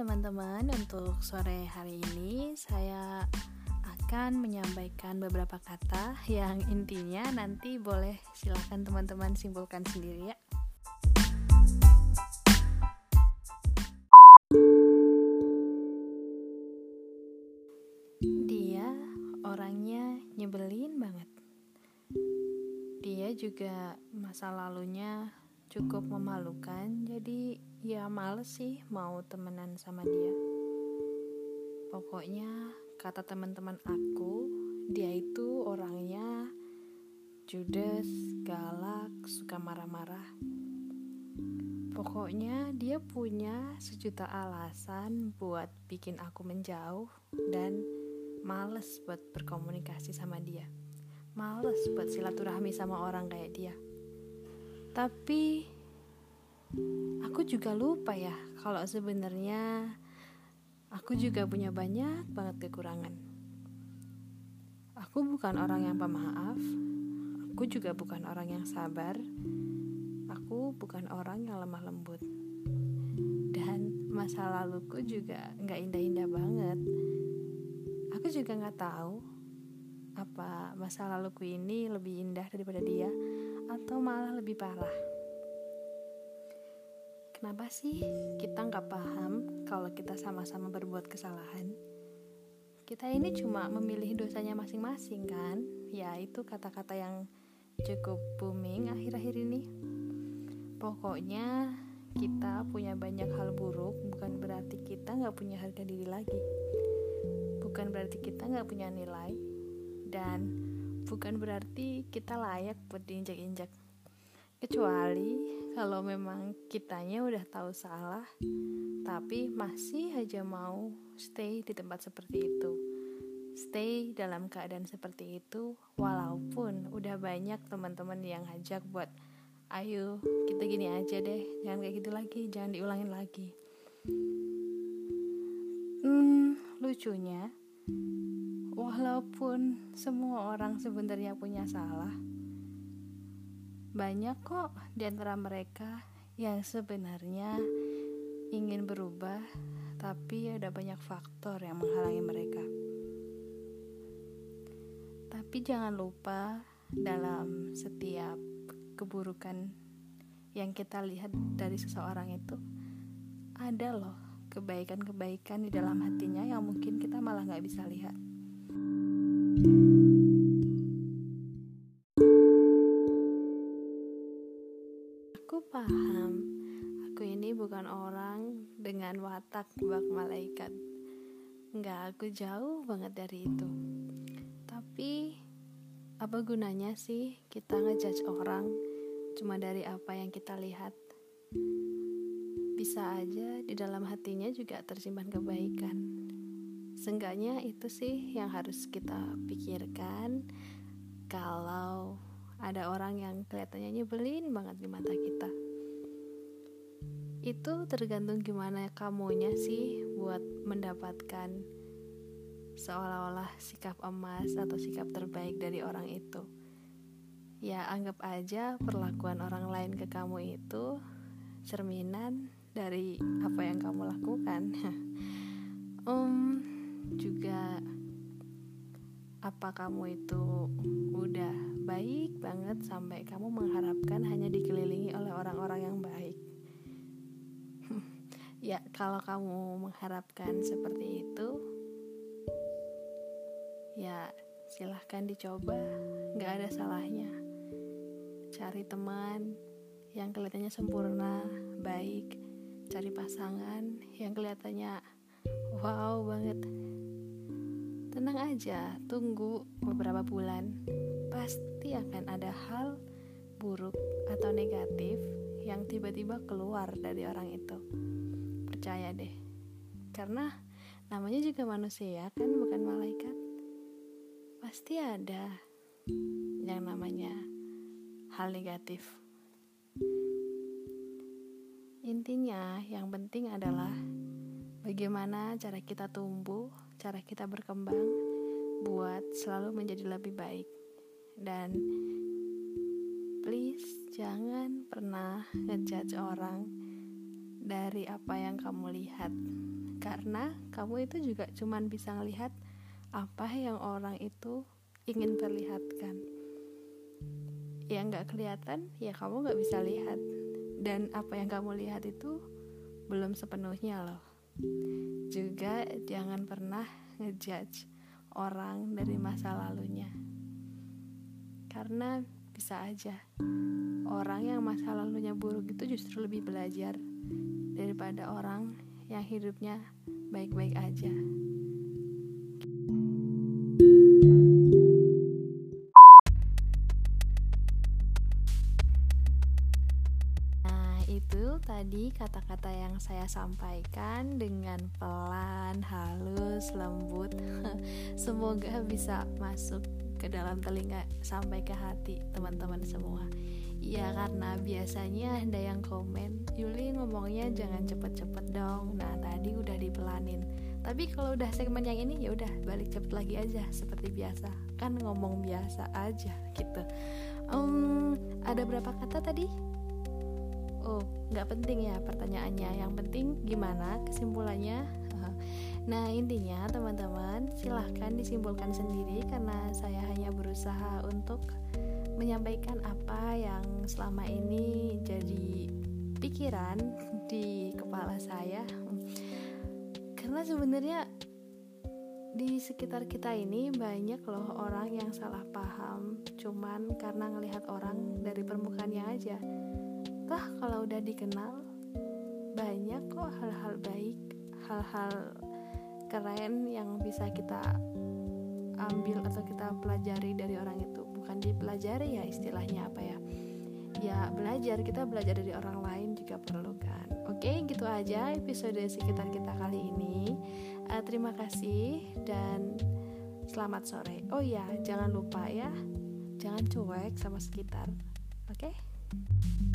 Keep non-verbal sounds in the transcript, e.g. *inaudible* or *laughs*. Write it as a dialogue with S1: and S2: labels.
S1: teman-teman, untuk sore hari ini saya akan menyampaikan beberapa kata yang intinya nanti boleh silakan teman-teman simpulkan sendiri ya. Dia orangnya nyebelin banget. Dia juga masa lalunya cukup memalukan jadi ya males sih mau temenan sama dia. Pokoknya kata teman-teman aku dia itu orangnya judes galak suka marah-marah. Pokoknya dia punya sejuta alasan buat bikin aku menjauh dan males buat berkomunikasi sama dia. Males buat silaturahmi sama orang kayak dia tapi aku juga lupa ya kalau sebenarnya aku juga punya banyak banget kekurangan. Aku bukan orang yang pemaaf, aku juga bukan orang yang sabar, aku bukan orang yang lemah lembut. Dan masa laluku juga nggak indah-indah banget. Aku juga nggak tahu apa masa laluku ini lebih indah daripada dia atau malah lebih parah. Kenapa sih kita nggak paham kalau kita sama-sama berbuat kesalahan? Kita ini cuma memilih dosanya masing-masing kan? Ya itu kata-kata yang cukup booming akhir-akhir ini. Pokoknya kita punya banyak hal buruk bukan berarti kita nggak punya harga diri lagi. Bukan berarti kita nggak punya nilai dan bukan berarti kita layak buat diinjak-injak. Kecuali kalau memang kitanya udah tahu salah, tapi masih aja mau stay di tempat seperti itu. Stay dalam keadaan seperti itu, walaupun udah banyak teman-teman yang ngajak buat ayo kita gini aja deh, jangan kayak gitu lagi, jangan diulangin lagi. Hmm, lucunya, walaupun semua orang sebenarnya punya salah, banyak kok di antara mereka yang sebenarnya ingin berubah, tapi ada banyak faktor yang menghalangi mereka. Tapi jangan lupa, dalam setiap keburukan yang kita lihat dari seseorang itu, ada loh kebaikan-kebaikan di dalam hatinya yang mungkin kita malah nggak bisa lihat. Aku paham, aku ini bukan orang dengan watak bak malaikat. Enggak, aku jauh banget dari itu. Tapi, apa gunanya sih kita ngejudge orang cuma dari apa yang kita lihat? Bisa aja di dalam hatinya juga tersimpan kebaikan. Seenggaknya itu sih yang harus kita pikirkan kalau ada orang yang kelihatannya nyebelin banget di mata kita. Itu tergantung gimana kamunya sih buat mendapatkan seolah-olah sikap emas atau sikap terbaik dari orang itu. Ya anggap aja perlakuan orang lain ke kamu itu cerminan dari apa yang kamu lakukan. *laughs* um, juga apa kamu itu udah baik banget sampai kamu mengharapkan hanya dikelilingi oleh orang-orang yang baik. *laughs* Ya kalau kamu mengharapkan seperti itu ya silahkan dicoba. Nggak ada salahnya. Cari teman yang kelihatannya sempurna baik. Cari pasangan yang kelihatannya wow banget Tenang aja, tunggu beberapa bulan. Pasti akan ada hal buruk atau negatif yang tiba-tiba keluar dari orang itu. Percaya deh. Karena namanya juga manusia kan bukan malaikat. Pasti ada yang namanya hal negatif. Intinya yang penting adalah bagaimana cara kita tumbuh cara kita berkembang buat selalu menjadi lebih baik. Dan please jangan pernah ngejudge orang dari apa yang kamu lihat. karena kamu itu juga cuman bisa ngelihat apa yang orang itu ingin perlihatkan yang nggak kelihatan ya kamu nggak bisa lihat dan apa yang kamu lihat itu belum sepenuhnya loh juga jangan pernah ngejudge orang dari masa lalunya karena bisa aja orang yang masa lalunya buruk itu justru lebih belajar daripada orang yang hidupnya baik-baik aja. Itu tadi kata-kata yang saya sampaikan dengan pelan, halus, lembut. *laughs* Semoga bisa masuk ke dalam telinga sampai ke hati teman-teman semua. Ya karena biasanya ada yang komen Yuli ngomongnya jangan cepet-cepet dong. Nah tadi udah dipelanin. Tapi kalau udah segmen yang ini ya udah balik cepet lagi aja seperti biasa. Kan ngomong biasa aja gitu. Um, ada berapa kata tadi oh nggak penting ya pertanyaannya. Yang penting gimana kesimpulannya? *laughs* Nah intinya teman-teman silahkan disimpulkan sendiri karena saya hanya berusaha untuk menyampaikan apa yang selama ini jadi pikiran di kepala saya. Karena sebenarnya di sekitar kita ini banyak loh orang yang salah paham. Cuman karena ngelihat orang dari permukaannya aja toh kalau udah dikenal banyak kok hal-hal baik hal-hal keren yang bisa kita ambil atau kita pelajari dari orang itu? Bukan dipelajari ya istilahnya apa ya? Ya belajar. Kita belajar dari orang lain juga perlu kan? Oke gitu aja episode sekitar kita kali ini. Uh, terima kasih dan selamat sore. Oh ya jangan lupa ya jangan cuek sama sekitar. Oke? okay?